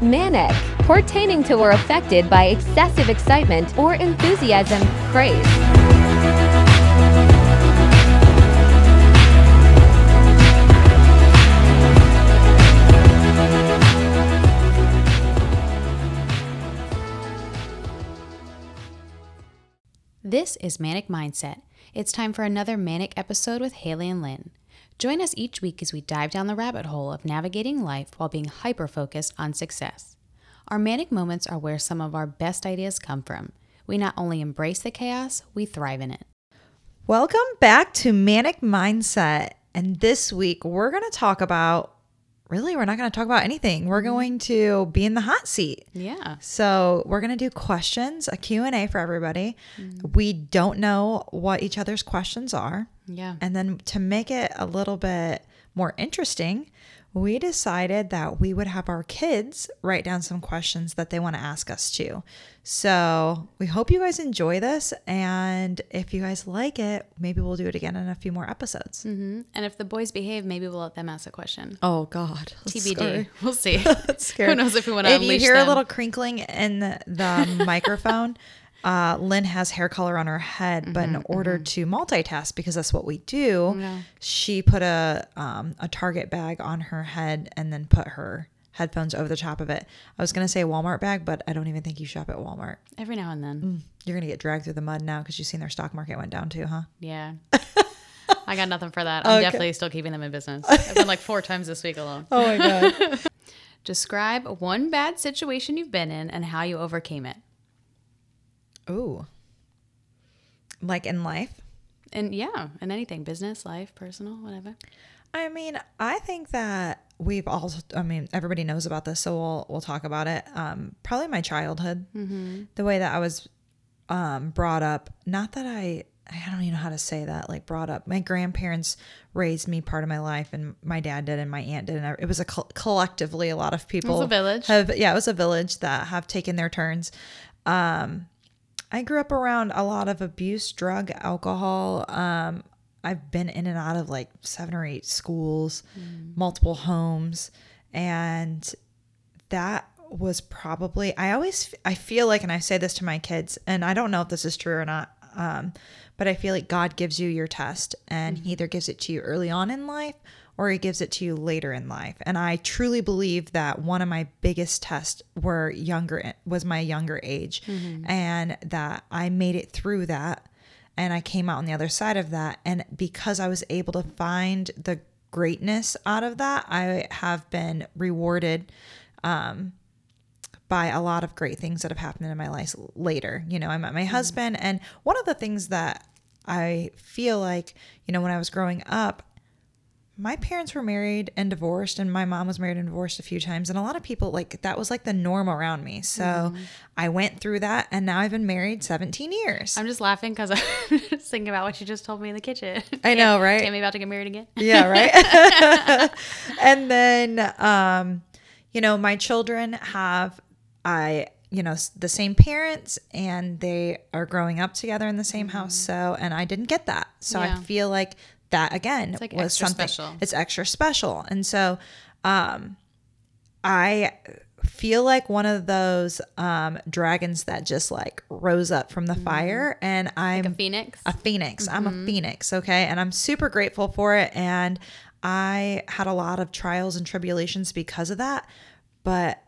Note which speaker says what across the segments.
Speaker 1: Manic, pertaining to or affected by excessive excitement or enthusiasm, craze.
Speaker 2: This is Manic Mindset. It's time for another Manic episode with Haley and Lynn. Join us each week as we dive down the rabbit hole of navigating life while being hyper focused on success. Our manic moments are where some of our best ideas come from. We not only embrace the chaos, we thrive in it.
Speaker 3: Welcome back to Manic Mindset. And this week we're going to talk about really we're not going to talk about anything. We're mm-hmm. going to be in the hot seat.
Speaker 2: Yeah.
Speaker 3: So, we're going to do questions, a Q&A for everybody. Mm-hmm. We don't know what each other's questions are.
Speaker 2: Yeah.
Speaker 3: And then to make it a little bit more interesting, we decided that we would have our kids write down some questions that they want to ask us too. So we hope you guys enjoy this. And if you guys like it, maybe we'll do it again in a few more episodes.
Speaker 2: hmm And if the boys behave, maybe we'll let them ask a question.
Speaker 3: Oh, God. That's
Speaker 2: TBD.
Speaker 3: scary.
Speaker 2: We'll see. Who knows if we want to
Speaker 3: If you hear
Speaker 2: them.
Speaker 3: a little crinkling in the, the microphone, uh, Lynn has hair color on her head, but in order to multitask, because that's what we do,
Speaker 2: Yeah.
Speaker 3: she put a um, a Target bag on her head and then put her headphones over the top of it. I was gonna say Walmart bag, but I don't even think you shop at Walmart.
Speaker 2: Every now and then.
Speaker 3: You're gonna get dragged through the mud now because you've seen their stock market went down too, huh?
Speaker 2: Yeah. I got nothing for that. I'm
Speaker 3: Okay.
Speaker 2: definitely still keeping them in business. I've been like four times this week alone.
Speaker 3: Oh my god.
Speaker 2: Describe one bad situation you've been in and how you overcame it.
Speaker 3: Ooh. Like in life.
Speaker 2: And yeah, and anything business, life, personal, whatever.
Speaker 3: I mean, I think that we've all. I mean, everybody knows about this, so we'll we'll talk about it. Um, probably my childhood, the way that I was um, brought up. Not that I. I don't even know how to say that. Like brought up. My grandparents raised me part of my life, and my dad did, and my aunt did, and it was a col- collectively a lot of people.
Speaker 2: a village.
Speaker 3: Have yeah, it was a village that have taken their turns. Um, I grew up around a lot of abuse, drug, alcohol. Um, I've been in and out of like seven or eight schools, multiple homes, and that was probably I always I feel like, and I say this to my kids, and I don't know if this is true or not, um, but I feel like God gives you your test, and He either gives it to you early on in life or He gives it to you later in life. And I truly believe that one of my biggest tests were younger was my younger age, and that I made it through that and I came out on the other side of that. And because I was able to find the greatness out of that, I have been rewarded um, by a lot of great things that have happened in my life later. You know, I met my husband, and one of the things that I feel like, you know, when I was growing up, my parents were married and divorced and my mom was married and divorced a few times and a lot of people like that was like the norm around me so i went through that and now i've been married 17 years
Speaker 2: I'm just laughing because I'm just thinking about what you just told me in the kitchen.
Speaker 3: I know, right?
Speaker 2: Tammy about to get married again.
Speaker 3: Yeah, right. and then, um, you know, my children have, I, you know, the same parents and they are growing up together in the same house. So, and I didn't get that. So
Speaker 2: Yeah.
Speaker 3: I feel like that again
Speaker 2: like
Speaker 3: was something,
Speaker 2: special.
Speaker 3: it's extra special. And so, um, I feel like one of those um dragons that just like rose up from the fire and I'm
Speaker 2: A phoenix.
Speaker 3: a phoenix. I'm a phoenix, okay? And I'm super grateful for it. And I had a lot of trials and tribulations because of that. But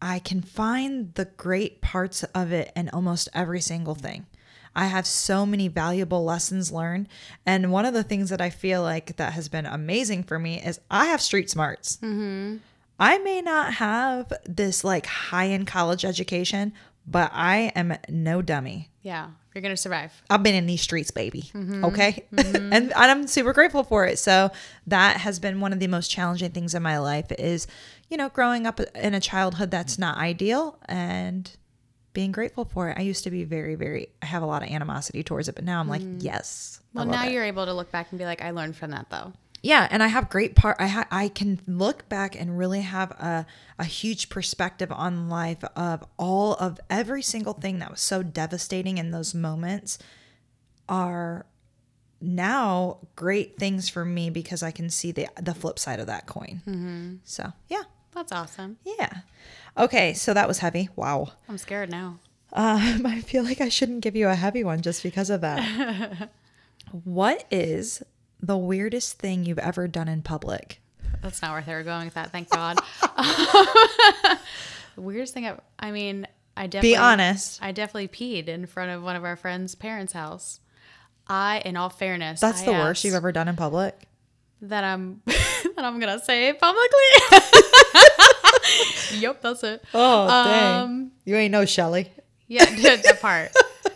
Speaker 3: I can find the great parts of it in almost every single thing. I have so many valuable lessons learned. And one of the things that I feel like that has been amazing for me is I have street smarts. I may not have this like high end college education, but I am no dummy.
Speaker 2: yeah, you're gonna survive.
Speaker 3: I've been in these streets, baby. Mm-hmm. Okay. Mm-hmm. and, and I'm super grateful for it. So that has been one of the most challenging things in my life is, you know, growing up in a childhood that's not ideal and being grateful for it. I used to be very, very, I have a lot of animosity towards it, but now I'm like, mm. yes.
Speaker 2: Well, now
Speaker 3: it.
Speaker 2: you're able to look back and be like, I learned from that though.
Speaker 3: yeah and i have great part i ha- i can look back and really have a, a huge perspective on life of all of every single thing that was so devastating in those moments are now great things for me because i can see the the flip side of that coin mm-hmm. so yeah
Speaker 2: That's awesome.
Speaker 3: Yeah. Okay, so that was heavy. Wow.
Speaker 2: I'm scared now.
Speaker 3: Um, I feel like I shouldn't give you a heavy one just because of that. what is the weirdest thing you've ever done in public?
Speaker 2: That's not where they were going with that. Thank God. the weirdest thing. I, I mean, I definitely
Speaker 3: Be honest.
Speaker 2: I definitely peed in front of one of our friends' parents' house. I, in all fairness,
Speaker 3: That's
Speaker 2: I
Speaker 3: the worst you've ever done in public.
Speaker 2: that I'm that I'm gonna say publicly. yep, that's it.
Speaker 3: Oh, dang.
Speaker 2: Um,
Speaker 3: you ain't no Shelly.
Speaker 2: Yeah, that part.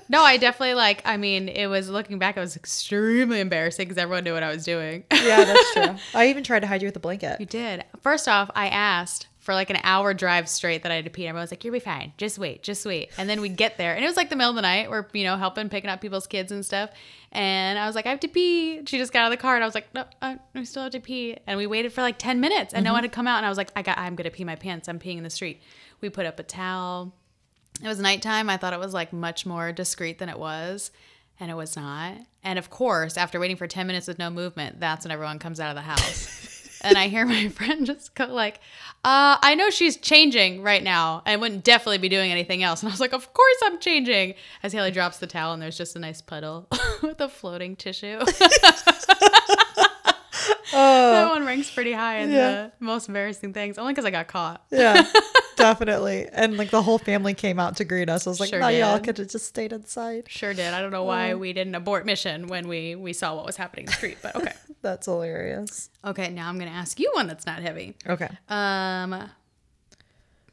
Speaker 2: No, I definitely like. I mean, it was looking back, it was extremely embarrassing because everyone knew what I was doing.
Speaker 3: Yeah, that's true. I even tried to hide you with a blanket.
Speaker 2: You did. First off, I asked for like an hour drive straight that I had to pee. Everyone was like, "You'll be fine. Just wait. Just wait." And then we get there, and it was like the middle of the night. We're you know helping picking up people's kids and stuff. And I was like, "I have to pee." She just got out of the car, and I was like, "No, I, still have to pee." And we waited for like ten minutes, and no one mm-hmm. had come out. And I was like, "I got. I'm gonna pee my pants. I'm peeing in the street." We put up a towel. It was nighttime. I thought it was like much more discreet than it was, and it was not. And of course, after waiting for 10 minutes with no movement, that's when everyone comes out of the house. and I hear my friend just go like, uh, I know she's changing right now and wouldn't definitely be doing anything else. And I was like, Of course I'm changing. As Haley drops the towel and there's just a nice puddle with a floating tissue. that one ranks pretty high in
Speaker 3: Yeah.
Speaker 2: the most embarrassing things, only because I got caught.
Speaker 3: Yeah, definitely. And like the whole family came out to greet us. I was like,
Speaker 2: Sure
Speaker 3: no, y'all could have just stayed inside.
Speaker 2: Sure did. I don't know why we didn't abort mission when we we saw what was happening in the street, but okay.
Speaker 3: That's hilarious.
Speaker 2: okay, now I'm gonna ask you one that's not heavy.
Speaker 3: Okay.
Speaker 2: Um,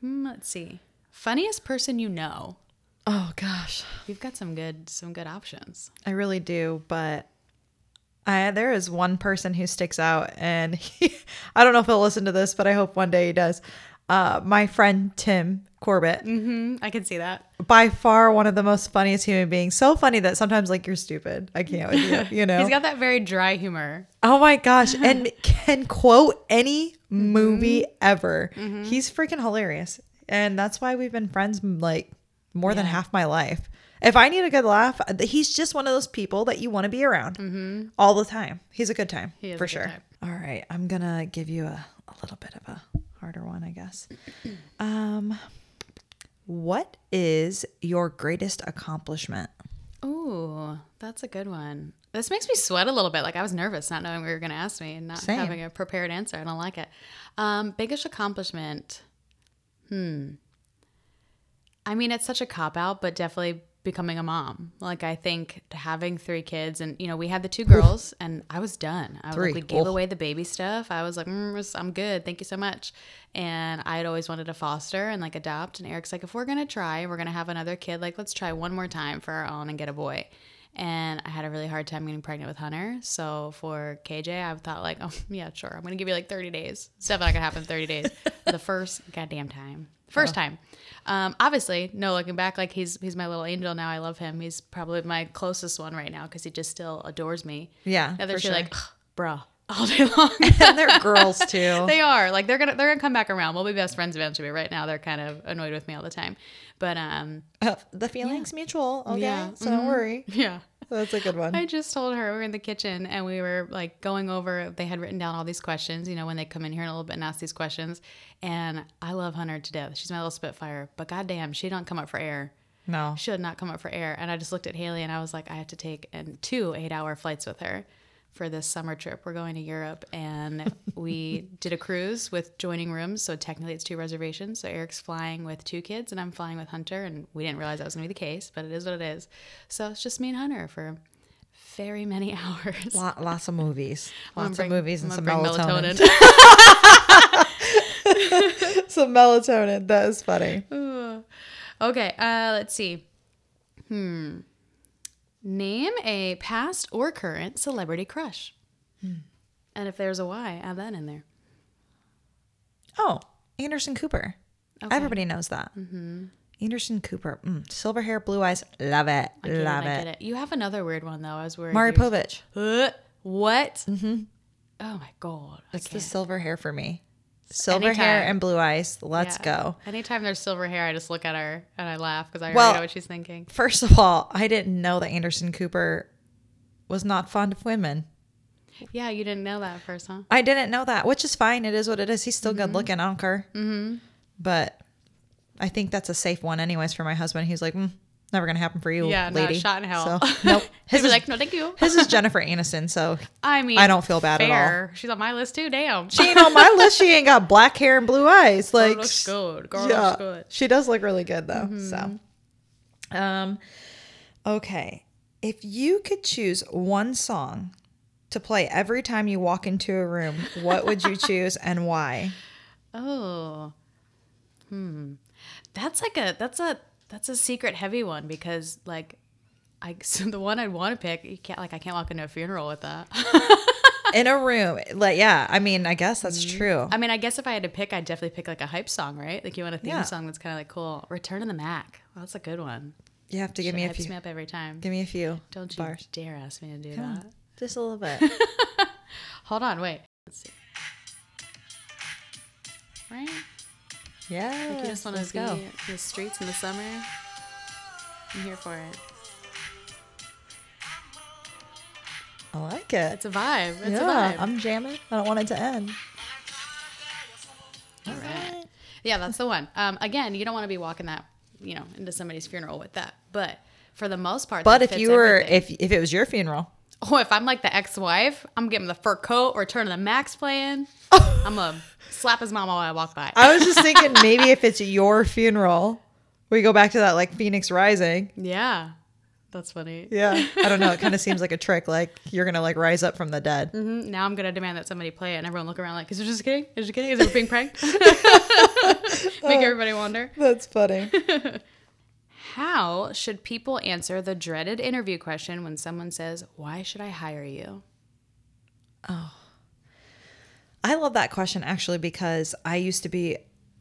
Speaker 2: hmm, let's see. Funniest person you know.
Speaker 3: Oh gosh,
Speaker 2: You've got some good some good options.
Speaker 3: I really do, but I there is one person who sticks out, and he, I don't know if he'll listen to this, but I hope one day he does. Uh, my friend Tim Corbett,
Speaker 2: Mm, I can see that.
Speaker 3: by far one of the most funniest human beings. So funny that sometimes like you're stupid. I can't with you. You know.
Speaker 2: He's got that very dry humor.
Speaker 3: Oh my gosh. And can quote any movie ever. He's freaking hilarious. And that's why we've been friends like more than half my life. If I need a good laugh, he's just one of those people that you want to be around all the time. He's a good time for
Speaker 2: good
Speaker 3: sure.
Speaker 2: time.
Speaker 3: All right. I'm going to give you a, a little bit of a harder one, I guess. Um, what is your greatest accomplishment?
Speaker 2: Ooh, that's a good one. This makes me sweat a little bit. Like I was nervous not knowing what you were going to ask me and not
Speaker 3: Same.
Speaker 2: having a prepared answer. I don't like it. Um, biggest accomplishment. Hmm. I mean, it's such a cop out, but definitely becoming a mom. Like I think having three kids, and you know, we had the two girls, and I was done. I was
Speaker 3: Three.
Speaker 2: like, we gave
Speaker 3: Oof.
Speaker 2: away the baby stuff. I was like, mm, I'm good, thank you so much. And I had always wanted to foster and like adopt. And Eric's like, if we're gonna try, we're gonna have another kid. Like, let's try one more time for our own and get a boy. And I had a really hard time getting pregnant with Hunter. So for KJ, I thought like, oh yeah, sure, I'm gonna give you like 30 days. Stuff not gonna happen in 30 days. the first goddamn time, first time. Um, obviously, no looking back, like he's he's my little angel now. I love him. He's probably my closest one right now because he just still adores me.
Speaker 3: Yeah,
Speaker 2: The others
Speaker 3: for
Speaker 2: are
Speaker 3: sure.
Speaker 2: like, "Ugh, bruh, all day long.
Speaker 3: and they're girls too.
Speaker 2: they are like they're gonna they're gonna come back around. We'll be best friends eventually. But right now, they're kind of annoyed with me all the time. But um,
Speaker 3: Uh, the feeling's mutual. Okay.
Speaker 2: Yeah.
Speaker 3: So don't worry.
Speaker 2: yeah.
Speaker 3: That's a good one.
Speaker 2: I just told her we were in the kitchen and we were like going over. They had written down all these questions. You know, when they come in here in a little bit and ask these questions. And I love Hunter to death. She's my little Spitfire. But goddamn, she don't come up for air.
Speaker 3: no.
Speaker 2: She did not come up for air. And I just looked at Haley and I was like, I have to take and two eight hour flights with her for this summer trip. We're going to Europe and we did a cruise with joining rooms. So technically it's two reservations. So Eric's flying with two kids and I'm flying with Hunter. And we didn't realize that was going to be the case, but it is what it is. So it's just me and Hunter for very many hours.
Speaker 3: Lot, lots of movies. Lots
Speaker 2: bring-
Speaker 3: of movies and some
Speaker 2: gonna
Speaker 3: melatonin. some melatonin. That is funny.
Speaker 2: Okay, uh, let's see. Hmm. Name a past or current celebrity crush. And if there's a why, add that in there.
Speaker 3: Oh, Anderson Cooper.
Speaker 2: Okay.
Speaker 3: Everybody knows that. Mm-hmm. Anderson Cooper. Mm, silver hair, blue eyes. Love it. Love
Speaker 2: it, I
Speaker 3: it.
Speaker 2: You have another weird one though. I was worried. Maury
Speaker 3: Povich.
Speaker 2: Uh, what? Mm-hmm. Oh my god.
Speaker 3: It's the silver hair for me. Silver hair and blue eyes. Let's
Speaker 2: Yeah.
Speaker 3: go.
Speaker 2: Anytime there's silver hair, I just look at her and I laugh because I already know what she's thinking.
Speaker 3: First of all, I didn't know that Anderson Cooper was not fond of women.
Speaker 2: Yeah, you didn't know that at first, huh?
Speaker 3: I didn't know that, which is fine. It is what it is. He's still good looking. I don't care. Mm-hmm. But I think that's a safe one, anyways, for my husband. He's like, mm, never gonna happen for you,
Speaker 2: Yeah, not a
Speaker 3: lady.
Speaker 2: shot in hell.
Speaker 3: So, nope. His is,
Speaker 2: like, no, thank you.
Speaker 3: his is Jennifer Aniston. So
Speaker 2: I mean,
Speaker 3: I don't feel bad at all.
Speaker 2: She's on my list too. Damn.
Speaker 3: she ain't on my list. She ain't got black hair and blue eyes.
Speaker 2: Girl
Speaker 3: Like,
Speaker 2: looks good. Girl
Speaker 3: yeah,
Speaker 2: looks good.
Speaker 3: she does look really good though.
Speaker 2: Mm-hmm.
Speaker 3: So, um, okay, if you could choose one song to play every time you walk into a room, what would you choose and why?
Speaker 2: Oh, hmm. That's like a that's a that's a secret heavy one because like I so the one I'd want to pick you can't like I can't walk into a funeral with that.
Speaker 3: In a room, like yeah, I mean, I guess that's true.
Speaker 2: Mm-hmm. I mean, I guess if I had to pick, I'd definitely pick like a hype song, right? Like you want a theme
Speaker 3: Yeah.
Speaker 2: song that's kind of like cool. Return of the Mack. Well, that's a good one.
Speaker 3: You have to give
Speaker 2: Shit
Speaker 3: me a
Speaker 2: hypes
Speaker 3: few.
Speaker 2: me up every time.
Speaker 3: Give me a few.
Speaker 2: Don't you
Speaker 3: bars.
Speaker 2: dare ask me to do
Speaker 3: Come
Speaker 2: that.
Speaker 3: on, just a little bit.
Speaker 2: Hold on, wait. Let's see. Right?
Speaker 3: Yeah,
Speaker 2: Like you just want to be
Speaker 3: go.
Speaker 2: in the streets in the summer. I'm here for it.
Speaker 3: I like it.
Speaker 2: It's a vibe. It's
Speaker 3: yeah,
Speaker 2: a vibe.
Speaker 3: I'm jamming. I don't want it to end.
Speaker 2: All right. Yeah, that's the one. Um, again, you don't want to be walking that, you know, into somebody's funeral with that. But for the most part,
Speaker 3: But if you were,
Speaker 2: everything.
Speaker 3: if if it was your funeral,
Speaker 2: oh, if I'm like the ex-wife, I'm getting the fur coat or turning the Max playing. I'm gonna slap his mama while I walk by.
Speaker 3: I was just thinking maybe if it's your funeral, we go back to that like Phoenix Rising.
Speaker 2: yeah, that's funny.
Speaker 3: Yeah, I don't know. It kind of seems like a trick. Like you're gonna like rise up from the dead.
Speaker 2: Mhm. Now I'm gonna demand that somebody play it, and everyone look around like, "Is it just kidding? Is it just kidding? Is it being pranked?" Make everybody wonder.
Speaker 3: That's funny.
Speaker 2: How should people answer the dreaded interview question when someone says, "Why should I hire you?"
Speaker 3: Oh, I love that question actually because I used to be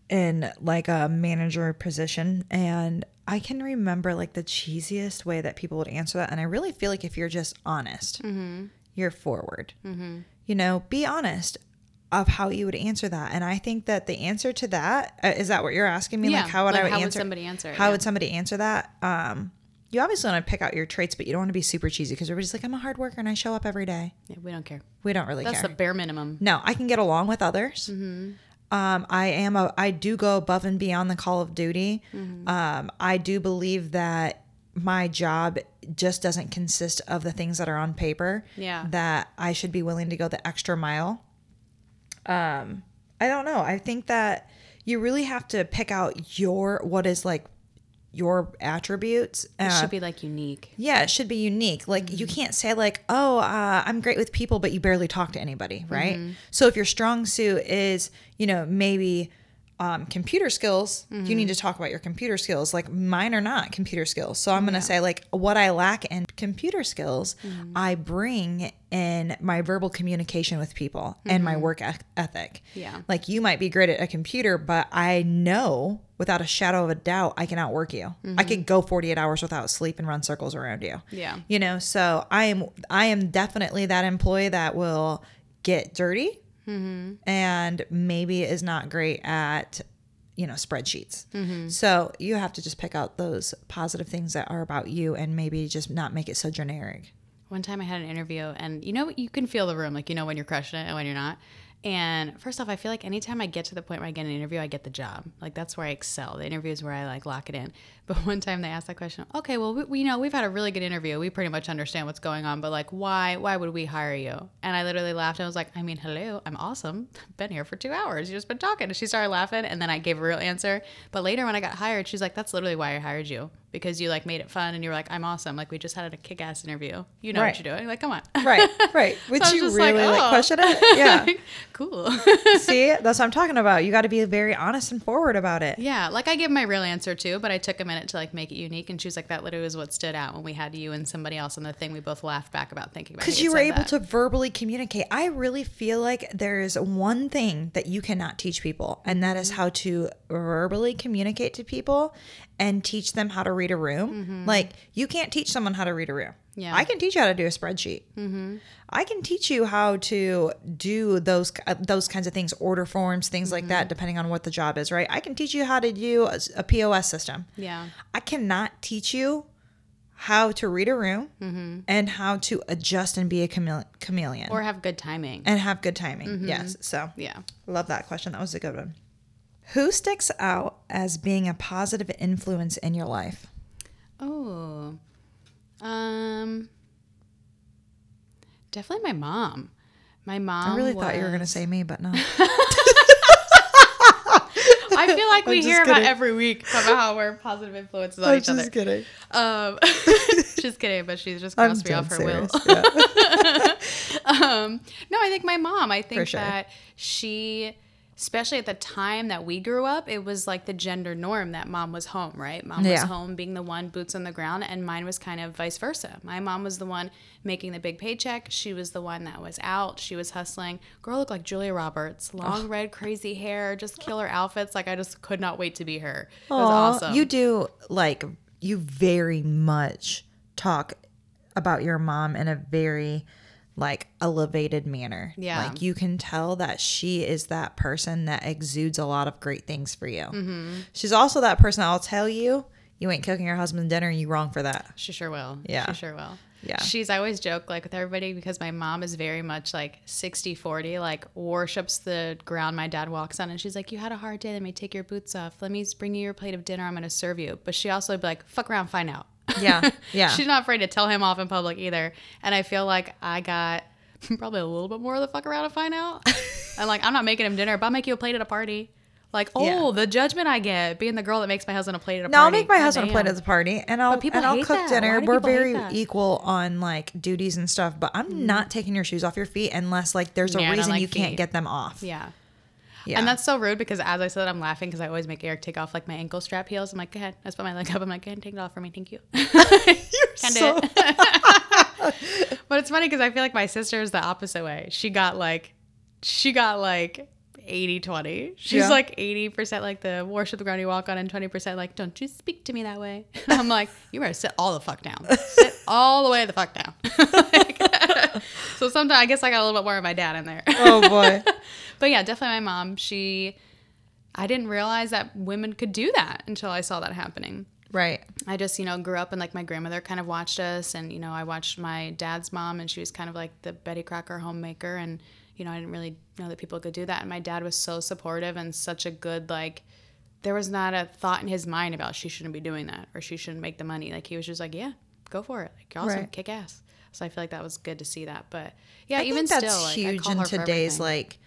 Speaker 3: in like a manager position and I can remember like the cheesiest way that people would answer that. And I really feel like if you're just honest, mm-hmm. you're forward. Mm-hmm. You know, be honest of how you would answer that. And I think that the answer to that uh, is that what you're asking me?
Speaker 2: Yeah,
Speaker 3: Like, how would
Speaker 2: like,
Speaker 3: I would
Speaker 2: how would
Speaker 3: answer?
Speaker 2: somebody answer?
Speaker 3: How
Speaker 2: Yeah.
Speaker 3: would somebody answer that? Um, you obviously want to pick out your traits, but you don't want to be super cheesy because everybody's like, I'm a hard worker and I show up every day.
Speaker 2: Yeah, we don't care.
Speaker 3: We don't really
Speaker 2: That's
Speaker 3: care.
Speaker 2: That's the bare minimum.
Speaker 3: No, I can get along with others. Um, I am a. I do go above and beyond the call of duty. Um, I do believe that my job just doesn't consist of the things that are on paper.
Speaker 2: Yeah.
Speaker 3: That I should be willing to go the extra mile. Um, I don't know. I think that you really have to pick out your what is like your attributes.
Speaker 2: It
Speaker 3: Uh,
Speaker 2: should be like unique.
Speaker 3: yeah, it should be unique. Like you can't say like, "Oh, uh, I'm great with people," but you barely talk to anybody, right? So if your strong suit is, you know, maybe um, computer skills, you need mm-hmm. to talk about your computer skills. Like mine are not computer skills, so I'm gonna say like what I lack in computer skills, mm. I bring in my verbal communication with people and my mm-hmm. work ethic.
Speaker 2: Yeah.
Speaker 3: like you might be great at a computer, but I know without a shadow of a doubt I can outwork you. I mm-hmm. could go 48 hours without sleep and run circles around you.
Speaker 2: Yeah.
Speaker 3: You know, so I am I am definitely that employee that will get dirty Mm-hmm. and maybe is not great at you know spreadsheets. Mm-hmm. So you have to just pick out those positive things that are about you and maybe just not make it so generic.
Speaker 2: One time I had an interview, and you know, you can feel the room, like you know when you're crushing it and when you're not. And first off, I feel like anytime I get to the point where I get an interview, I get the job. Like that's where I excel. The interview is where I like lock it in. But one time they asked that question. Okay, well, we, we you know we've had a really good interview. We pretty much understand what's going on, but like, why why would we hire you? And I literally laughed. I was like, I mean, hello, I'm awesome. Been here for two hours. You just been talking. And she started laughing, and then I gave a real answer. But later when I got hired, she's like, that's literally why I hired you because you like made it fun and you were like, I'm awesome. Like we just had a kick ass interview. You know
Speaker 3: Right.
Speaker 2: what you're doing. Like, come on.
Speaker 3: Right, right. Would
Speaker 2: So
Speaker 3: you really
Speaker 2: like, oh.
Speaker 3: like,
Speaker 2: oh.
Speaker 3: question it? Yeah.
Speaker 2: cool.
Speaker 3: See, that's what I'm talking about. You got to be very honest and forward about it.
Speaker 2: yeah, like I give my real answer too, but I took a minute to like make it unique. And she was like, "That literally was what stood out when we had you and somebody else on the thing." We both laughed back about thinking about
Speaker 3: it.
Speaker 2: because
Speaker 3: you were able
Speaker 2: that.
Speaker 3: to verbally communicate. I really feel like there is one thing that you cannot teach people, and that is mm-hmm. how to verbally communicate to people and teach them how to read a room. Mm-hmm. Like you can't teach someone how to read a room.
Speaker 2: Yeah.
Speaker 3: I can teach you how to do a spreadsheet. Mm-hmm. I can teach you how to do those uh, those kinds of things, order forms, things like that, mm-hmm. depending on what the job is. Right? I can teach you how to do a, a POS system.
Speaker 2: Yeah.
Speaker 3: I cannot teach you how to read a room and how to adjust and be a chamele- chameleon
Speaker 2: Or have good timing.
Speaker 3: and have good timing. Yes. So
Speaker 2: yeah.
Speaker 3: love that question. That was a good one. Who sticks out as being a positive influence in your life?
Speaker 2: Oh. Um definitely my mom. My mom.
Speaker 3: I really thought you were going to say me, but no.
Speaker 2: I feel like we hear about every week about how we're positive influences on each other.
Speaker 3: Just kidding.
Speaker 2: Um, just kidding, but she's just
Speaker 3: I'm
Speaker 2: crossed me off her
Speaker 3: serious.
Speaker 2: will.
Speaker 3: Yeah.
Speaker 2: um, no, I think my mom. I think
Speaker 3: sure.
Speaker 2: that she, especially at the time that we grew up, it was like the gender norm that mom was home, right? Mom was home being the one boots on the ground, and mine was kind of vice versa. My mom was the one making the big paycheck. She was the one that was out. She was hustling. Girl looked like Julia Roberts, long red, crazy hair, just killer outfits. Like I just could not wait to be her. It was
Speaker 3: Aw,
Speaker 2: awesome.
Speaker 3: You do like you very much talk about your mom in a very like elevated manner.
Speaker 2: Yeah.
Speaker 3: Like you can tell that she is that person that exudes a lot of great things for you.
Speaker 2: Mm-hmm.
Speaker 3: She's also that person I'll tell you, you ain't cooking your husband dinner and you wrong for that.
Speaker 2: She sure will.
Speaker 3: Yeah.
Speaker 2: She sure will.
Speaker 3: Yeah.
Speaker 2: She's I always joke like with everybody because my mom is very much like 60 40, like worships the ground my dad walks on. And she's like, You had a hard day. Let me take your boots off. Let me bring you your plate of dinner. I'm going to serve you. But she also would be like, Fuck around, find out.
Speaker 3: Yeah. Yeah.
Speaker 2: she's not afraid to tell him off in public either. And I feel like I got probably a little bit more of the fuck around to find out. and like, I'm not making him dinner, but I'll make you a plate at a party. Like, oh,
Speaker 3: Yeah.
Speaker 2: the judgment I get being the girl that makes my husband a plate at a party.
Speaker 3: No, I'll make my husband a plate at the party, and I'll and I'll cook
Speaker 2: that.
Speaker 3: dinner. We're very equal on like duties and stuff. But I'm hmm. not taking your shoes off your feet unless like there's a
Speaker 2: Yeah,
Speaker 3: reason
Speaker 2: like
Speaker 3: you can't get them off.
Speaker 2: Yeah.
Speaker 3: Yeah.
Speaker 2: And that's so rude because as I said, I'm laughing because I always make Eric take off like my ankle strap heels. I'm like, go ahead. I just put my leg up. I'm like, go ahead and take it off for me. Thank you. Can do
Speaker 3: so-
Speaker 2: it. but it's funny because I feel like my sister is the opposite way. She got like, she got like 80 20. She's
Speaker 3: Yeah.
Speaker 2: like 80% like the worship the ground you walk on and 20% like, don't you speak to me that way. I'm like, you better sit all the fuck down. Sit all the way the fuck down. So sometimes I guess I got a little bit more of my dad in there.
Speaker 3: oh boy.
Speaker 2: But yeah, definitely my mom. She, I didn't realize that women could do that until I saw that happening.
Speaker 3: Right.
Speaker 2: I just, you know, grew up and like my grandmother kind of watched us, and you know, I watched my dad's mom, and she was kind of like the Betty Crocker homemaker, and you know, I didn't really know that people could do that. And my dad was so supportive and such a good like. There was not a thought in his mind about she shouldn't be doing that or she shouldn't make the money. Like he was just like, yeah, go for it. Like you're awesome,
Speaker 3: Right.
Speaker 2: kick ass. So I feel like that was good to see that. But yeah,
Speaker 3: I
Speaker 2: even
Speaker 3: that's
Speaker 2: still,
Speaker 3: huge
Speaker 2: call
Speaker 3: in today's like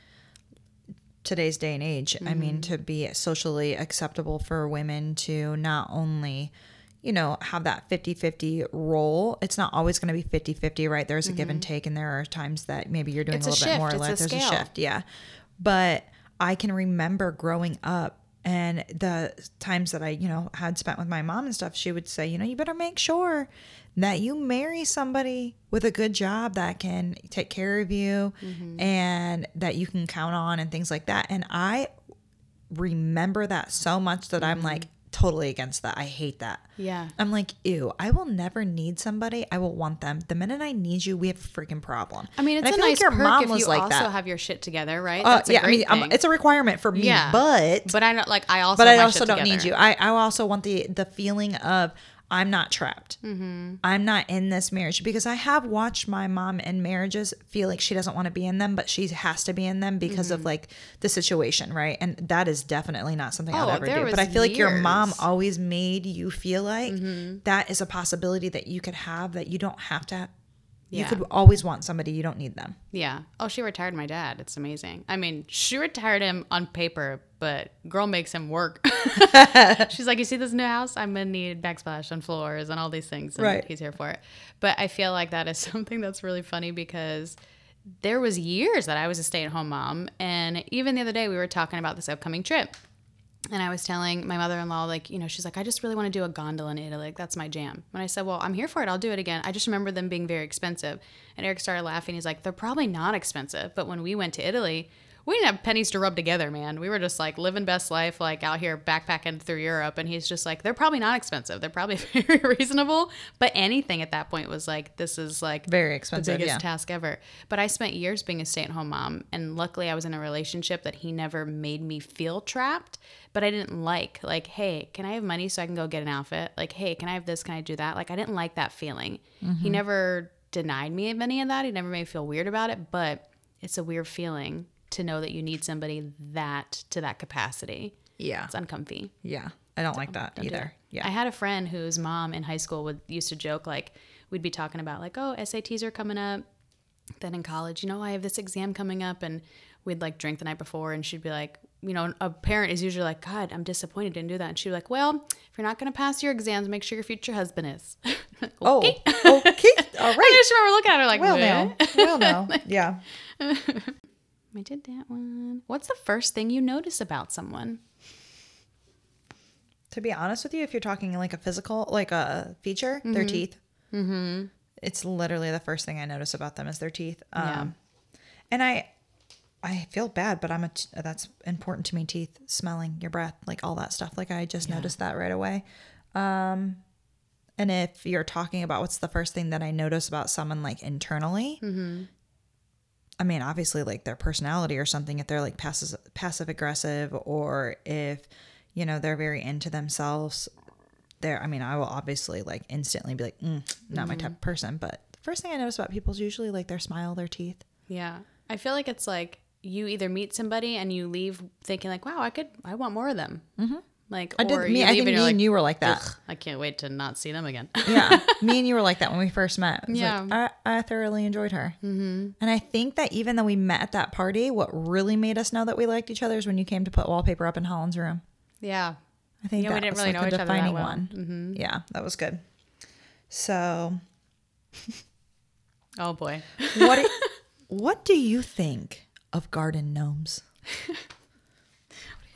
Speaker 3: today's day and age. I mean,
Speaker 2: Mm-hmm.
Speaker 3: to be socially acceptable for women to not only you know have that 50-50 role it's not always going to be 50-50 right there's a give and take and there are times that maybe you're doing
Speaker 2: Mm-hmm. It's
Speaker 3: a
Speaker 2: a
Speaker 3: little bit more
Speaker 2: It's
Speaker 3: like
Speaker 2: a
Speaker 3: there's a shift yeah but i can remember growing up and the times that i you know had spent with my mom and stuff she would say you know you better make sure that you marry somebody with a good job that can take care of you
Speaker 2: Mm-hmm.
Speaker 3: and that you can count on and things like that and i remember that so much that i'm like totally against that i hate that
Speaker 2: yeah.
Speaker 3: I'm like, ew, I will never need somebody. I will want them. The minute I need you, we have a freaking problem.
Speaker 2: I mean,
Speaker 3: And
Speaker 2: it's a
Speaker 3: feel
Speaker 2: nice perk if you also
Speaker 3: that.
Speaker 2: have your shit together, right?
Speaker 3: Uh,
Speaker 2: That's a
Speaker 3: yeah, I mean, um, it's a requirement for me,
Speaker 2: Yeah.
Speaker 3: but
Speaker 2: but I don't like. I also.
Speaker 3: but I also don't need you. I, I also want the the feeling of I'm not trapped.
Speaker 2: Mm-hmm.
Speaker 3: I'm not in this marriage because I have watched my mom in marriages feel like she doesn't want to be in them, but she has to be in them because
Speaker 2: Mm-hmm.
Speaker 3: of like the situation, right? And that is definitely not something
Speaker 2: Oh,
Speaker 3: I'd ever do. But I feel like your mom.
Speaker 2: Mm-hmm.
Speaker 3: always made you feel like that is a possibility that you could have that you don't have to. You could always want somebody. You don't need them.
Speaker 2: Yeah. Oh, she retired my dad. It's amazing. I mean, she retired him on paper, but girl makes him work. She's like, you see this new house? I'm gonna need backsplash on floors and all these things. And
Speaker 3: Right.
Speaker 2: He's here for it. But I feel like that is something that's really funny because there was years that I was a stay-at-home mom, and even the other day we were talking about this upcoming trip. And I was telling my mother in law, like, you know, she's like, I just really want to do a gondola in Italy. Like, that's my jam. And I said, Well, I'm here for it. I'll do it again. I just remember them being very expensive. And Eric started laughing. He's like, They're probably not expensive. But when we went to Italy, we didn't have pennies to rub together, man. We were just like living best life, like out here backpacking through Europe. And he's just like, they're probably not expensive. They're probably very reasonable. But anything at that point was like, this is like
Speaker 3: Very expensive, the
Speaker 2: biggest
Speaker 3: Yeah.
Speaker 2: task ever. But I spent years being a stay at home mom. And luckily, I was in a relationship that he never made me feel trapped, but I didn't like. Like, hey, can I have money so I can go get an outfit? Like, hey, can I have this? Can I do that? Like, I didn't like that feeling. He mm-hmm. never denied me of any of that. He never made me feel weird about it, but it's a weird feeling to know that you need somebody that to that capacity.
Speaker 3: Yeah.
Speaker 2: It's uncomfy.
Speaker 3: Yeah. I don't like that
Speaker 2: Don't
Speaker 3: either.
Speaker 2: that.
Speaker 3: Yeah.
Speaker 2: I had a friend whose mom in high school would used to joke like we'd be talking about like, oh, SATs are coming up. Then in college, you know, I have this exam coming up and we'd like drink the night before and she'd be like, you know, a parent is usually like, God, I'm disappointed didn't do that. And she'd be like, Well, if you're not gonna pass your exams, make sure your future husband is. okay.
Speaker 3: oh,
Speaker 2: okay.
Speaker 3: All right.
Speaker 2: I just remember looking at her like,
Speaker 3: Well,
Speaker 2: "What?"
Speaker 3: no. Well, no. Yeah.
Speaker 2: I did that one. What's the first thing you notice about someone?
Speaker 3: To be honest with you, if you're talking like a physical, like a feature, their teeth. Mm-hmm. It's literally the first thing I notice about them is their teeth. Um,
Speaker 2: Yeah.
Speaker 3: And I, I feel bad, but I'm a. T- that's important to me. Teeth, smelling your breath, like all that stuff. Like I just noticed that right away. Um, and if you're talking about what's the first thing that I notice about someone like internally, I mean, obviously, like their personality or something, if they're like passive, passive aggressive, or if, you know, they're very into themselves, there, I mean, I will obviously like instantly be like, mm, not my type of person. But the first thing I notice about people is usually like their smile, their teeth.
Speaker 2: Yeah. I feel like it's like you either meet somebody and you leave thinking like, wow, I could, I want more of them. Mm-hmm. Like,
Speaker 3: I did,
Speaker 2: or
Speaker 3: me, I think me
Speaker 2: you're
Speaker 3: and you were like that.
Speaker 2: I can't wait to not see them again.
Speaker 3: yeah. Me and you were like that when we first met. It was
Speaker 2: Yeah.
Speaker 3: Like, I, I thoroughly enjoyed her. Mm-hmm. And I think that even though we met at that party, what really made us know that we liked each other is when you came to put wallpaper up in Holland's room.
Speaker 2: yeah.
Speaker 3: I think
Speaker 2: Yeah, we didn't
Speaker 3: was
Speaker 2: really
Speaker 3: like
Speaker 2: know
Speaker 3: a
Speaker 2: each other that
Speaker 3: defining
Speaker 2: well. Mm-hmm.
Speaker 3: Yeah, that was good. So,
Speaker 2: Oh boy.
Speaker 3: what do, what do you think of garden gnomes?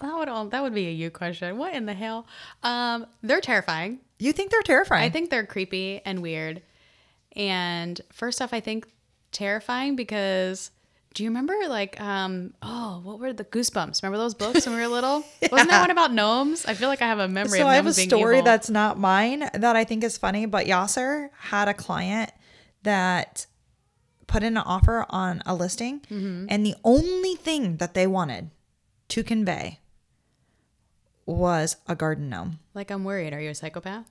Speaker 2: That would all, that would be a you question. What in the hell? Um, they're terrifying.
Speaker 3: You think they're terrifying?
Speaker 2: I think they're creepy and weird. And first off, I think terrifying because do you remember like um oh what were the goosebumps? Remember those books when we were little? Wasn't that one about gnomes? I feel like I have a memory
Speaker 3: so I have a story
Speaker 2: evil.
Speaker 3: that's not mine that I think is funny, but Yasser had a client that put in an offer on a listing,
Speaker 2: Mm-hmm.
Speaker 3: and the only thing that they wanted to convey was a garden gnome.
Speaker 2: like I'm worried. Are you a psychopath?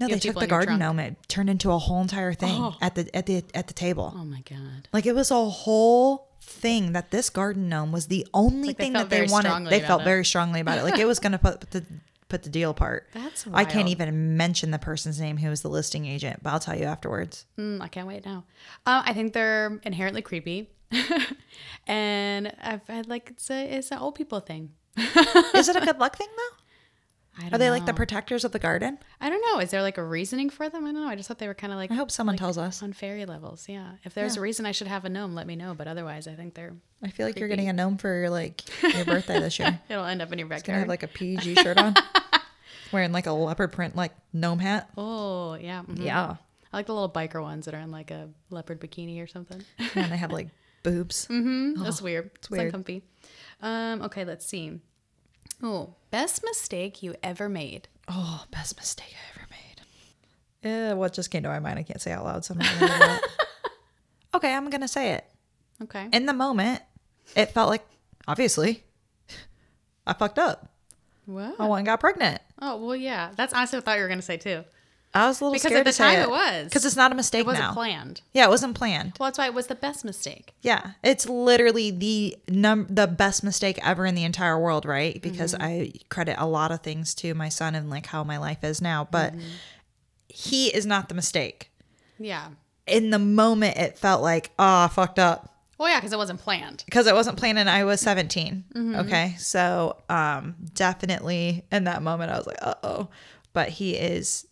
Speaker 3: No,
Speaker 2: You
Speaker 3: they took the garden gnome. It turned into a whole entire thing
Speaker 2: Oh.
Speaker 3: at the at the at the table.
Speaker 2: Oh my god.
Speaker 3: Like it was a whole thing that this garden gnome was the only
Speaker 2: Like
Speaker 3: thing that they wanted. They felt
Speaker 2: it.
Speaker 3: very strongly about it. Like it was going to put the put the deal part.
Speaker 2: That's
Speaker 3: I can't even mention the person's name who was the listing agent, but I'll tell you afterwards.
Speaker 2: Mm, I can't wait now. Um, I think they're inherently creepy, and I've had like it's a it's an old people thing.
Speaker 3: Is it a good luck thing though?
Speaker 2: I don't
Speaker 3: Are they like the protectors of the garden?
Speaker 2: I don't know. Is there like a reasoning for them? I don't know. I just thought they were kind of like
Speaker 3: I hope someone tells us.
Speaker 2: on fairy levels. Yeah. If there's a reason I should have a gnome, let me know. But otherwise, I think they're
Speaker 3: I feel like you're getting a gnome for your like your birthday this year.
Speaker 2: it'll end up in your
Speaker 3: Gonna
Speaker 2: backyard.
Speaker 3: have like a PG shirt on, wearing like a leopard print like gnome hat.
Speaker 2: oh yeah. mhm.
Speaker 3: Yeah,
Speaker 2: I like the little biker ones that are in like a leopard bikini or something.
Speaker 3: and they have like boobs.
Speaker 2: Mm-hmm. That's weird. It's,
Speaker 3: weird.
Speaker 2: uncomfy. Um. Okay. Let's see. Oh, best mistake you ever made.
Speaker 3: Oh, best mistake I ever made. Uh, what just came to my mind? I can't say out loud. So I'm not gonna do that. okay, I'm gonna say it.
Speaker 2: Okay.
Speaker 3: In the moment, it felt like obviously I fucked up.
Speaker 2: what?
Speaker 3: I went and got pregnant.
Speaker 2: Oh well, yeah. That's honestly what I thought you were gonna say too.
Speaker 3: I was a little
Speaker 2: Because
Speaker 3: scared
Speaker 2: at the time
Speaker 3: it
Speaker 2: it was.
Speaker 3: because it's not a mistake
Speaker 2: It wasn't
Speaker 3: now.
Speaker 2: planned.
Speaker 3: Yeah, it wasn't planned.
Speaker 2: Well, that's why it was the best mistake.
Speaker 3: Yeah, it's literally the num the best mistake ever in the entire world, right? Because I credit a lot of things to my son and like how my life is now, but he is not the mistake.
Speaker 2: Yeah.
Speaker 3: In the moment, it felt like, oh, fucked up
Speaker 2: Well, yeah, because it wasn't planned.
Speaker 3: because it wasn't planned and I was 17. Okay, so um, definitely in that moment, I was like, uh oh. But he is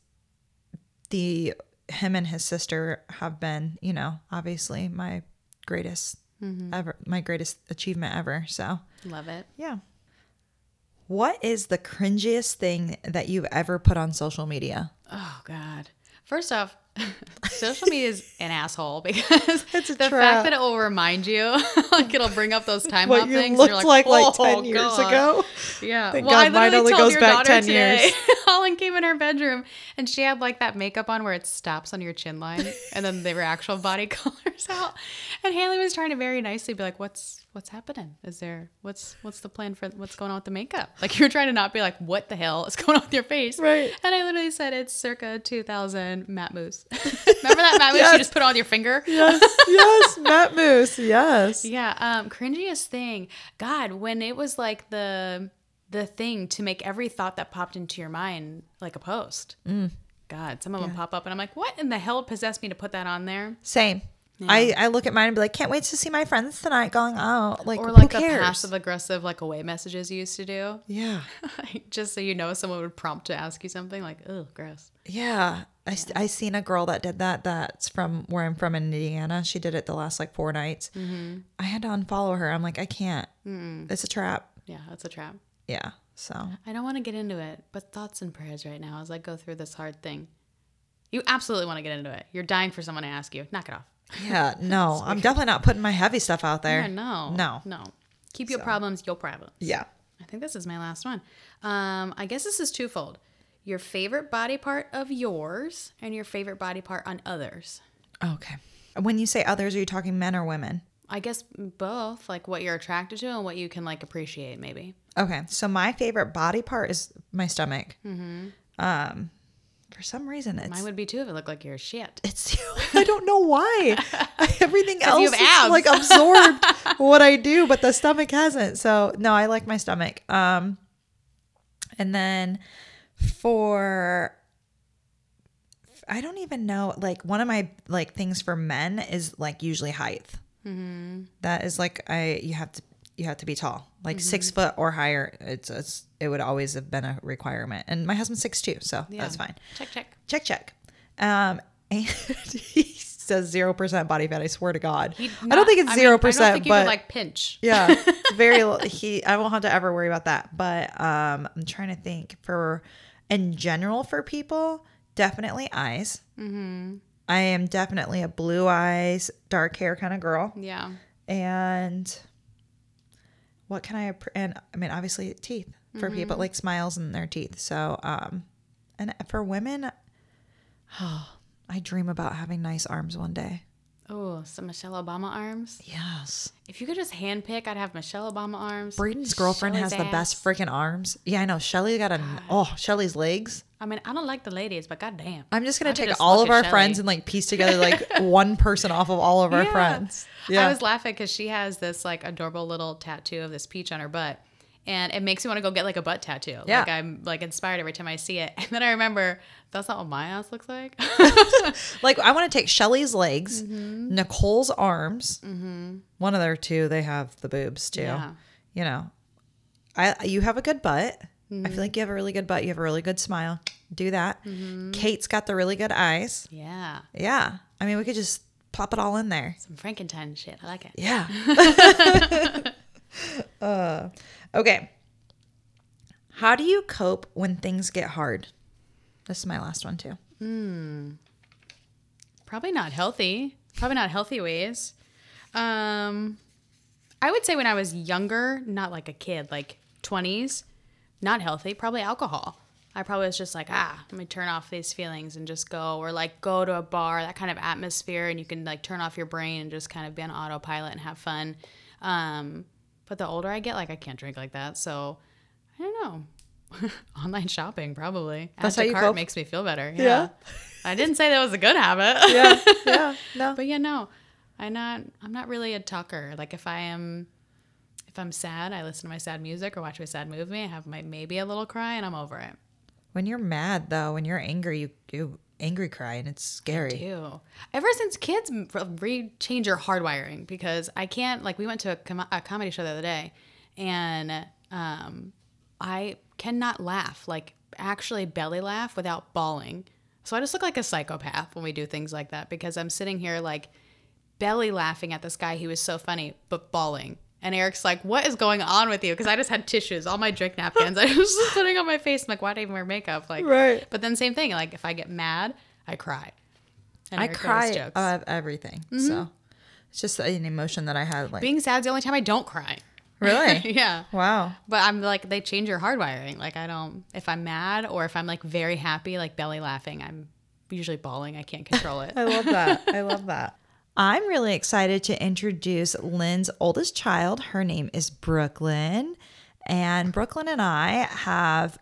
Speaker 3: the him and his sister have been, you know, obviously my greatest mm-hmm. ever, my greatest achievement ever. So
Speaker 2: Love it.
Speaker 3: yeah. What is the cringiest thing that you've ever put on social media?
Speaker 2: Oh God. First off, social media is an asshole because
Speaker 3: It's
Speaker 2: the
Speaker 3: trap.
Speaker 2: fact that it will remind you, like it'll bring up those time
Speaker 3: what you
Speaker 2: things.
Speaker 3: looked
Speaker 2: you're
Speaker 3: like like
Speaker 2: "Oh,
Speaker 3: 10 years
Speaker 2: God."
Speaker 3: ago.
Speaker 2: Yeah.
Speaker 3: Thank
Speaker 2: well, I
Speaker 3: God mine only
Speaker 2: told
Speaker 3: goes
Speaker 2: your
Speaker 3: back
Speaker 2: daughter
Speaker 3: 10
Speaker 2: today,
Speaker 3: years.
Speaker 2: Holland came in her bedroom and she had like that makeup on where it stops on your chin line and then the actual body colors out. And Haley was trying to very nicely be like, "What's what's happening? Is there what's what's the plan for what's going on with the makeup?" Like you're trying to not be like, "What the hell is going on with your face?"
Speaker 3: Right.
Speaker 2: And I literally said it's circa 2000 matte mousse. Remember that matte mousse
Speaker 3: Yes.
Speaker 2: you just put on your finger?
Speaker 3: Yes, yes, Matte Mousse. Yes.
Speaker 2: Yeah, um cringiest thing. God, when it was like the the thing to make every thought that popped into your mind like a post.
Speaker 3: Mm.
Speaker 2: God, some of them pop up and I'm like, what in the hell possessed me to put that on there?
Speaker 3: Same. I, I look at mine and be like, can't wait to see my friends tonight going out. Like,
Speaker 2: Or like the passive aggressive like away messages you used to do.
Speaker 3: yeah.
Speaker 2: Just so you know someone would prompt to ask you something like, oh, gross.
Speaker 3: Yeah. I I seen a girl that did that. That's from where I'm from in Indiana. She did it the last like four nights.
Speaker 2: Mm-hmm.
Speaker 3: I had to unfollow her. I'm like, I can't. It's a trap.
Speaker 2: Yeah, that's a trap.
Speaker 3: Yeah. So
Speaker 2: I don't want to get into it, but thoughts and prayers right now as I go through this hard thing. You absolutely want to get into it. You're dying for someone to ask you. Knock it off.
Speaker 3: Yeah, no, I'm definitely not putting my heavy stuff out there.
Speaker 2: Yeah, no.
Speaker 3: No.
Speaker 2: No. Keep your problems your problems.
Speaker 3: Yeah.
Speaker 2: I think this is my last one. Um, I guess this is twofold. Your favorite body part of yours and your favorite body part on others.
Speaker 3: Okay. When you say others, are you talking men or women?
Speaker 2: I guess both, like what you're attracted to and what you can like appreciate, maybe.
Speaker 3: Okay, so my favorite body part is my stomach. Mm-hmm. Um, for some reason, it's
Speaker 2: Mine would be too if it looked like you're shit.
Speaker 3: it's I don't know why everything else
Speaker 2: you have
Speaker 3: like absorbed what I do, but the stomach hasn't. So no, I like my stomach. Um, and then for I don't even know. Like one of my like things for men is like usually height. That is like I you have to you have to be tall, like six foot or higher. It's, it's it would always have been a requirement. And my husband's six two, so that's fine.
Speaker 2: Check, check.
Speaker 3: Check check. Um, and he says zero percent body fat. I swear to God,
Speaker 2: He'd
Speaker 3: I don't think it's zero
Speaker 2: I don't
Speaker 3: percent, but
Speaker 2: like pinch.
Speaker 3: yeah, very. He, I won't have to ever worry about that. But um, I'm trying to think for, in general, for people, definitely eyes. Mm-hmm. I am definitely a blue eyes, dark hair kind of girl,
Speaker 2: Yeah.
Speaker 3: and what can I? And I mean, obviously, teeth for
Speaker 2: Mm-hmm.
Speaker 3: people like smiles in their teeth. So, um, and for women, oh, I dream about having nice arms one day.
Speaker 2: Oh, some Michelle Obama arms.
Speaker 3: Yes.
Speaker 2: If you could just handpick, I'd have Michelle Obama arms.
Speaker 3: Braden's girlfriend
Speaker 2: Shelley's
Speaker 3: has the
Speaker 2: ass.
Speaker 3: best freaking arms. Yeah, I know. Shelly got a oh, Shelly's legs.
Speaker 2: I mean, I don't like the ladies, but goddamn.
Speaker 3: I'm just gonna
Speaker 2: I could
Speaker 3: take
Speaker 2: just
Speaker 3: all
Speaker 2: look
Speaker 3: of
Speaker 2: at
Speaker 3: our friends and like piece together like one person off of all of our
Speaker 2: Yeah.
Speaker 3: friends.
Speaker 2: I was laughing because she has this like adorable little tattoo of this peach on her butt. And it makes me want to go get like a butt tattoo.
Speaker 3: Yeah.
Speaker 2: Like I'm like inspired every time I see it. And then I remember that's not what my ass looks like.
Speaker 3: like I want to take Shelly's legs,
Speaker 2: Mm-hmm.
Speaker 3: Nicole's arms. One of their two, they have the boobs too.
Speaker 2: Yeah.
Speaker 3: You know, I you have a good butt. I
Speaker 2: Mm-hmm.
Speaker 3: feel like you have a really good butt. You have a really good smile. Do that. Kate's got the really good eyes.
Speaker 2: yeah.
Speaker 3: Yeah. I mean, we could just pop it all in there.
Speaker 2: Some Frankenstein shit. I like it.
Speaker 3: Yeah. uh, okay. How do you cope when things get hard? This is my last one too.
Speaker 2: Probably not healthy. Probably not healthy ways. Um, I would say when I was younger, not like a kid, like 20s, not healthy, probably alcohol. I probably was just like, ah, let me turn off these feelings and just go, or like go to a bar, that kind of atmosphere, and you can like turn off your brain and just kind of be on autopilot and have fun. Um, but the older I get, like I can't drink like that, so I don't know. Online shopping, probably.
Speaker 3: That's
Speaker 2: Add
Speaker 3: how you
Speaker 2: cart
Speaker 3: cope?
Speaker 2: makes me feel better. Yeah.
Speaker 3: Yeah.
Speaker 2: I didn't say that was a good habit.
Speaker 3: Yeah. Yeah. No.
Speaker 2: But yeah, no, I'm not. I'm not really a talker. Like if I am, if I'm sad, I listen to my sad music or watch my sad movie. I have my maybe a little cry, and I'm over it.
Speaker 3: When you're mad though, when you're angry, you you angry cry and it's scary.
Speaker 2: Ew. Ever since kids re change your hardwiring because I can't. Like we went to a, com- a comedy show the other day, and um, I cannot laugh like actually belly laugh without bawling. So I just look like a psychopath when we do things like that because I'm sitting here like belly laughing at this guy who was so funny, but bawling. And Eric's like, "What is going on with you?" Because I just had tissues, all my drink napkins. I was just putting on my face. I'm like, "Why do I even wear makeup?" Like,
Speaker 3: Right.
Speaker 2: But then same thing. Like if I get mad, I cry. And
Speaker 3: I
Speaker 2: Eric
Speaker 3: cry
Speaker 2: jokes.
Speaker 3: of everything. So mm-hmm. it's just an emotion that I had. Like
Speaker 2: Being sad's the only time I don't cry.
Speaker 3: really,
Speaker 2: yeah.
Speaker 3: wow.
Speaker 2: But I'm like they change your hardwiring. Like I don't if I'm mad or if I'm like very happy, like belly laughing, I'm usually bawling. I can't control it.
Speaker 3: I love that. I love that. I'm really excited to introduce Lynn's oldest child. Her name is Brooklyn. And Brooklyn and I have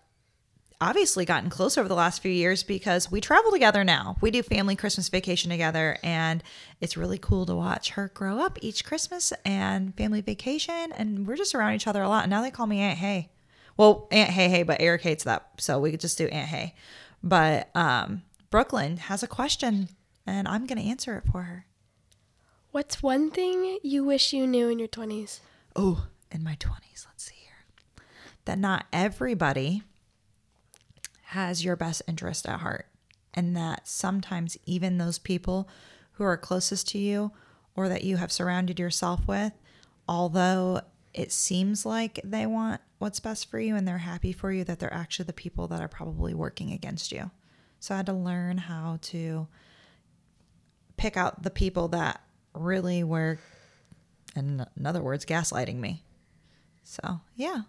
Speaker 3: obviously gotten close over the last few years because we travel together now. We do family Christmas vacation together, and it's really cool to watch her grow up each Christmas and family vacation. And we're just around each other a lot. And now they call me Aunt Hey. Well, Aunt Hey Hey, but Eric hates that. So we could just do Aunt Hey. But um, Brooklyn has a question, and I'm going to answer it for her.
Speaker 4: What's one thing you wish you knew in your 20s?
Speaker 3: oh, in my 20s, let's see here, that not everybody has your best interest at heart. And that sometimes even those people who are closest to you or that you have surrounded yourself with, although it seems like they want what's best for you and they're happy for you, that they're actually the people that are probably working against you. So I had to learn how to pick out the people that really were, in in other words, gaslighting me. So, yeah.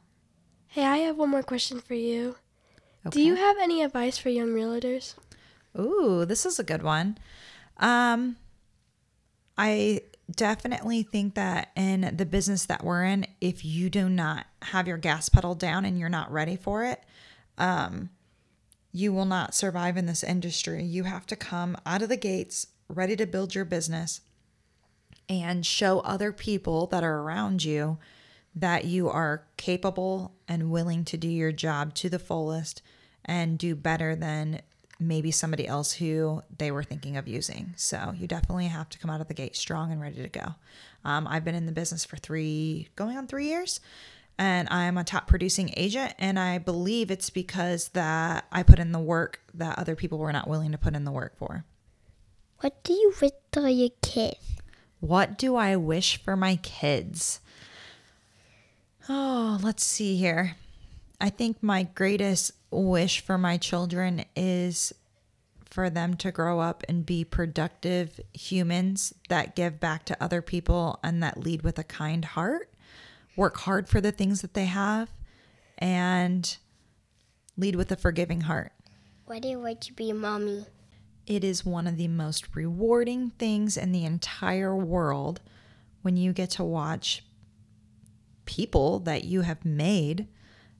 Speaker 4: Hey, I have one more question for you. Do you have any advice for young realtors?
Speaker 3: Ooh, this is a good one. Um, I definitely think that in the business that we're in, if you do not have your gas pedal down and you're not ready for it, um, you will not survive in this industry. You have to come out of the gates ready to build your business and show other people that are around you that you are capable and willing to do your job to the fullest and do better than maybe somebody else who they were thinking of using. So you definitely have to come out of the gate strong and ready to go. Um, I've been in the business for three, going on three years, and I'm a top producing agent. And I believe it's because that I put in the work that other people were not willing to put in the work for.
Speaker 5: What do you wish for your kids?
Speaker 3: What do I wish for my kids? Oh, let's see here. I think my greatest wish for my children is for them to grow up and be productive humans that give back to other people and that lead with a kind heart, work hard for the things that they have, and lead with a forgiving heart.
Speaker 5: What do you want to be, mommy?
Speaker 3: It is one of the most rewarding things in the entire world when you get to watch people that you have made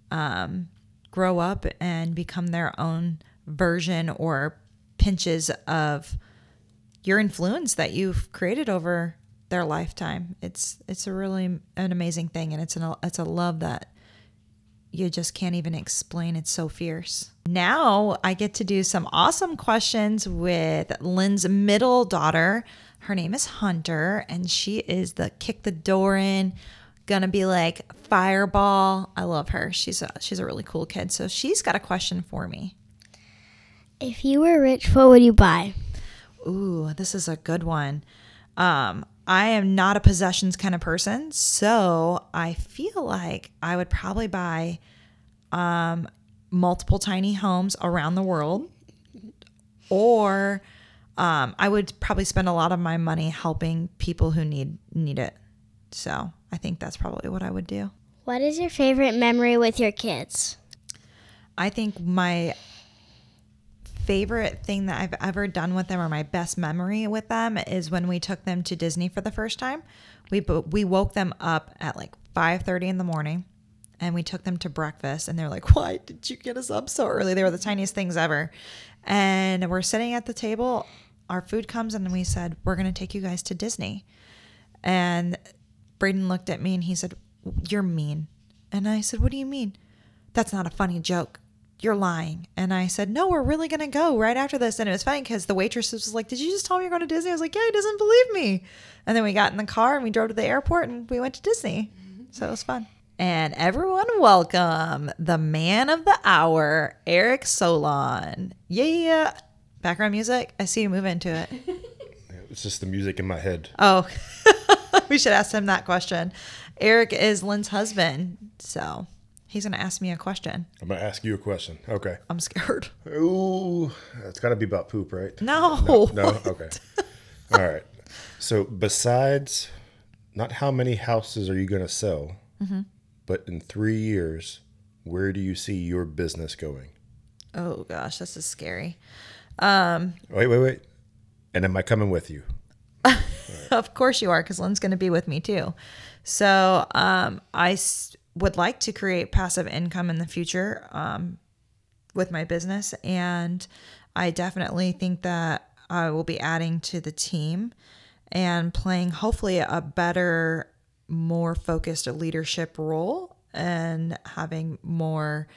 Speaker 3: um, grow up and become their own version or pinches of your influence that you've created over their lifetime. It's it's a really an amazing thing, and it's an it's a love that you just can't even explain. It's so fierce. Now I get to do some awesome questions with Lynn's middle daughter. Her name is Hunter, and she is the kick the door in, gonna be like fireball. I love her. She's a she's a really cool kid. So she's got a question for me.
Speaker 5: If you were rich, what would you buy?
Speaker 3: Ooh, this is a good one. Um, I am not a possessions kind of person, so I feel like I would probably buy um, multiple tiny homes around the world, or um, I would probably spend a lot of my money helping people who need need it. So I think that's probably what I would do.
Speaker 5: What is your favorite memory with your kids?
Speaker 3: I think my favorite thing that I've ever done with them or my best memory with them is when we took them to Disney for the first time. We we woke them up at like 5:30 in the morning and we took them to breakfast and they're like, "Why did you get us up so early?" They were the tiniest things ever. And we're sitting at the table, our food comes and we said, "We're going to take you guys to Disney." And Braden looked at me and he said, You're mean. And I said, What do you mean? That's not a funny joke. You're lying. And I said, No, we're really going to go right after this. And it was funny because the waitress was like, Did you just tell me you're going to Disney? I was like, Yeah, he doesn't believe me. And then we got in the car and we drove to the airport and we went to Disney. So it was fun. And everyone, welcome the man of the hour, Eric Solon. Yeah. Background music. I see you move into it.
Speaker 6: It's just the music in my head.
Speaker 3: Oh, we should ask him that question. Eric is Lynn's husband. So He's gonna ask me a question.
Speaker 6: I'm gonna ask you a question. Okay.
Speaker 3: I'm scared.
Speaker 6: Ooh, it's gotta be about poop, right?
Speaker 3: No.
Speaker 6: No. Okay. All right. So besides, not how many houses are you gonna sell,
Speaker 3: Mm-hmm.
Speaker 6: But in three years, where do you see your business going?
Speaker 3: Oh gosh, this is scary.
Speaker 6: Um, Wait, wait, wait. And am I coming with you?
Speaker 3: Of course you are, because Lynn's going to be with me too. So um, I s- would like to create passive income in the future um, with my business, and I definitely think that I will be adding to the team and playing hopefully a better, more focused leadership role and having more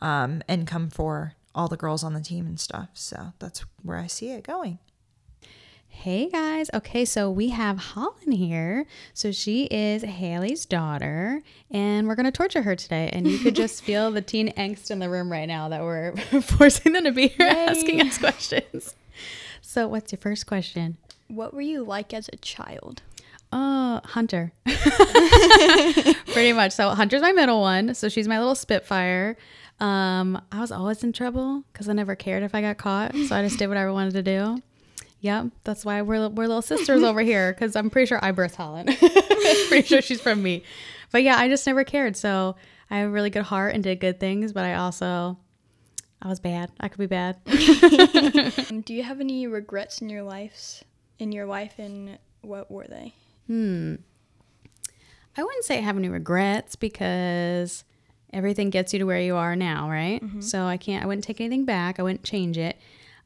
Speaker 3: um, income for all the girls on the team and stuff. So that's where I see it going.
Speaker 2: Hey guys. Okay, so we have Holland here. So she is Haley's daughter, and we're going to torture her today. And you could just feel the teen angst in the room right now that we're forcing them to be here asking us questions. So, what's your first question?
Speaker 7: What were you like as a child?
Speaker 2: Oh, Hunter. Pretty much. So Hunter's my middle one. So she's my little Spitfire. Um, I was always in trouble because I never cared if I got caught. So I just did whatever I wanted to do. Yep, that's why we're we're little sisters over here because I'm pretty sure I birthed Holland. pretty sure she's from me. But yeah, I just never cared. So I have a really good heart and did good things, but I also I was bad. I could be bad.
Speaker 7: Do you have any regrets in your lives in your life and what were they? Hmm.
Speaker 2: I wouldn't say I have any regrets because everything gets you to where you are now, right? Mm-hmm. So I can't, I wouldn't take anything back. I wouldn't change it.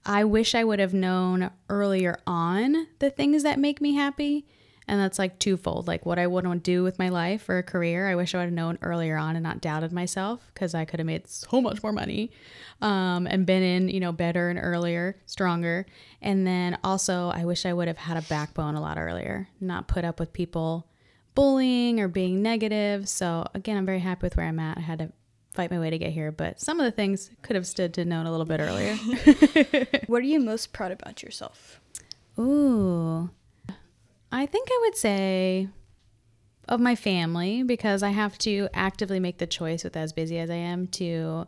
Speaker 2: I wish I would have known earlier on the things that make me happy. And that's like twofold like what I would want to do with my life or a career. I wish I would have known earlier on and not doubted myself because I could have made so much more money um, and been in, you know, better and earlier, stronger. And then also, I wish I would have had a backbone a lot earlier, not put up with people bullying or being negative. So again, I'm very happy with where I'm at. I had to fight my way to get here, but some of the things could have stood to known a little bit earlier.
Speaker 7: What are you most proud about yourself?
Speaker 2: Ooh. I think I would say of my family because I have to actively make the choice with as busy as I am to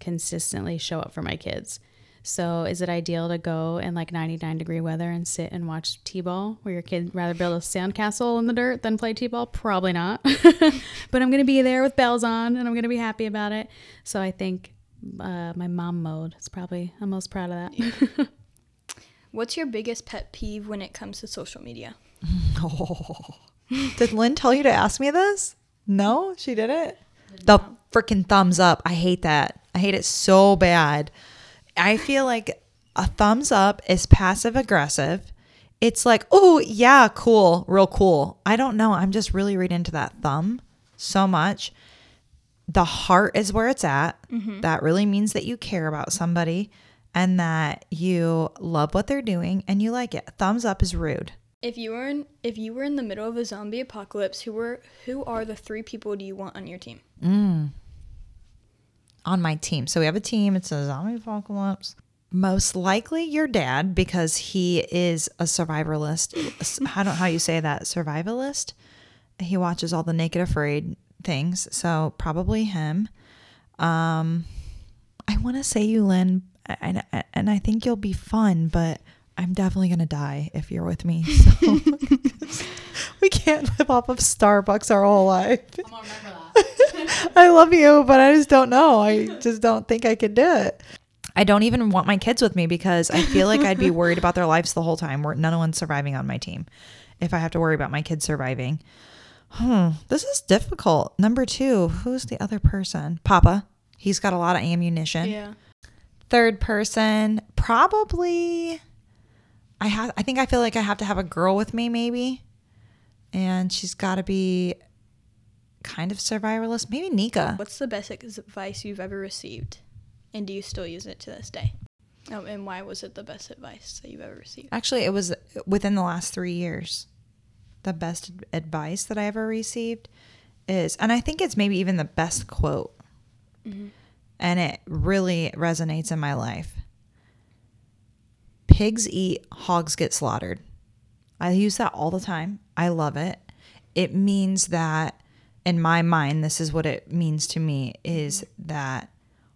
Speaker 2: consistently show up for my kids. So, is it ideal to go in like 99 degree weather and sit and watch T ball where your kid rather build a sandcastle in the dirt than play T ball? Probably not. but I'm going to be there with bells on and I'm going to be happy about it. So, I think uh, my mom mode is probably, I'm most proud of that.
Speaker 7: What's your biggest pet peeve when it comes to social media?
Speaker 3: Did Lynn tell you to ask me this? No, she didn't. The freaking thumbs up. I hate that. I hate it so bad. I feel like a thumbs up is passive aggressive. It's like, oh, yeah, cool, real cool. I don't know. I'm just really reading into that thumb so much. The heart is where it's at. Mm-hmm. That really means that you care about somebody and that you love what they're doing and you like it. Thumbs up is rude.
Speaker 7: If you were in if you were in the middle of a zombie apocalypse, who were who are the three people do you want on your team?
Speaker 3: on my team. So we have a team. It's a zombie apocalypse. Most likely your dad because he is a survivalist. I don't know how you say that. Survivalist. He watches all the Naked Afraid things. So probably him. Um, I want to say you, Lynn, and, and I think you'll be fun, but I'm definitely gonna die if you're with me. So we can't live off of Starbucks our whole life. I love you, but I just don't know. I just don't think I could do it. I don't even want my kids with me because I feel like I'd be worried about their lives the whole time. Where none of one's surviving on my team. If I have to worry about my kids surviving, hmm, this is difficult. Number two, who's the other person? Papa. He's got a lot of ammunition.
Speaker 7: Yeah.
Speaker 3: Third person, probably. I have. I think I feel like I have to have a girl with me, maybe, and she's got to be kind of survivalist. Maybe Nika.
Speaker 7: What's the best advice you've ever received? And do you still use it to this day? Oh, and why was it the best advice that you've ever received?
Speaker 3: Actually, it was within the last three years. The best advice that I ever received is, and I think it's maybe even the best quote, mm-hmm. and it really resonates in my life. Pigs eat, hogs get slaughtered. I use that all the time. I love it. It means that in my mind, this is what it means to me is that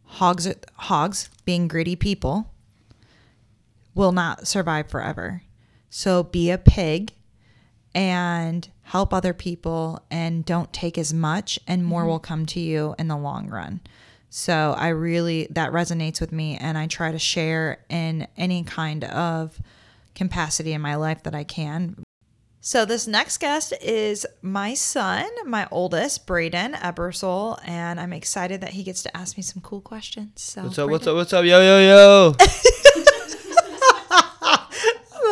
Speaker 3: hogs, are, hogs being greedy people, will not survive forever. So be a pig and help other people and don't take as much and more mm-hmm. will come to you in the long run. So I really that resonates with me and I try to share in any kind of capacity in my life that I can. So this next guest is my son, my oldest, Braden Ebersole, and I'm excited that he gets to ask me some cool questions. So
Speaker 8: What's up? What's up? What's up? Yo, yo, yo.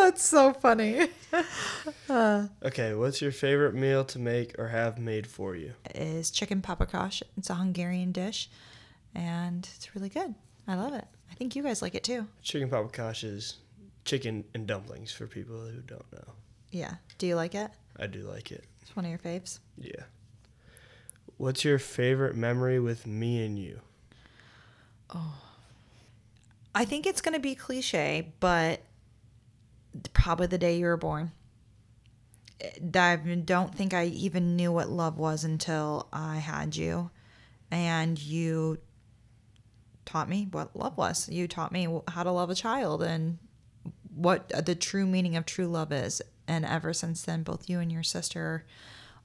Speaker 3: That's so funny.
Speaker 8: Uh, okay, what's your favorite meal to make or have made for you?
Speaker 3: Is chicken paprikash. It's a Hungarian dish and it's really good. I love it. I think you guys like it too.
Speaker 8: Chicken paprikash is chicken and dumplings for people who don't know.
Speaker 3: Yeah. Do you like it?
Speaker 8: I do like it.
Speaker 3: It's one of your faves.
Speaker 8: Yeah. What's your favorite memory with me and you? Oh.
Speaker 3: I think it's going to be cliche, but probably the day you were born. I don't think I even knew what love was until I had you. And you taught me what love was. You taught me how to love a child and what the true meaning of true love is. And ever since then, both you and your sister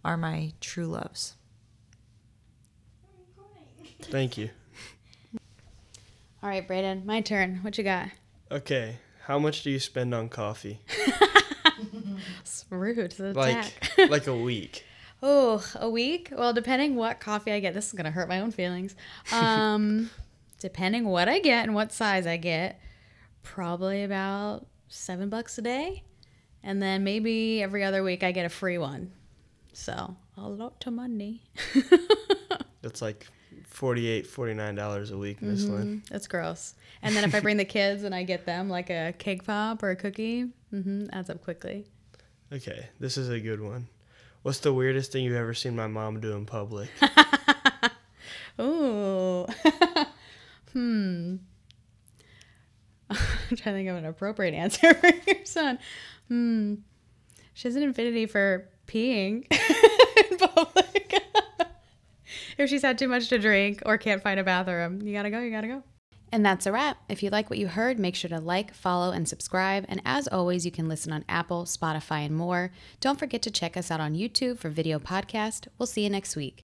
Speaker 3: are my true loves.
Speaker 8: Thank you.
Speaker 2: All right, Braden, my turn. What you got?
Speaker 8: Okay, how much do you spend on coffee?
Speaker 2: It's rude to
Speaker 8: Like like a week.
Speaker 2: oh, a week? Well, depending what coffee I get, this is gonna hurt my own feelings. Um, depending what I get and what size I get, probably about seven bucks a day, and then maybe every other week I get a free one. So a lot of money.
Speaker 8: That's like 48 $49 a week, Miss Lynn.
Speaker 2: That's gross. And then if I bring the kids and I get them like a cake pop or a cookie, mm-hmm, adds up quickly.
Speaker 8: Okay, this is a good one. What's the weirdest thing you've ever seen my mom do in public?
Speaker 2: Ooh. Hmm. I'm trying to think of an appropriate answer for your son. Hmm. She has an infinity for peeing in public. if she's had too much to drink or can't find a bathroom, you gotta go, you gotta go. And that's a wrap. If you like what you heard, make sure to like, follow, and subscribe. And as always, you can listen on Apple, Spotify, and more. Don't forget to check us out on YouTube for video podcast. We'll see you next week.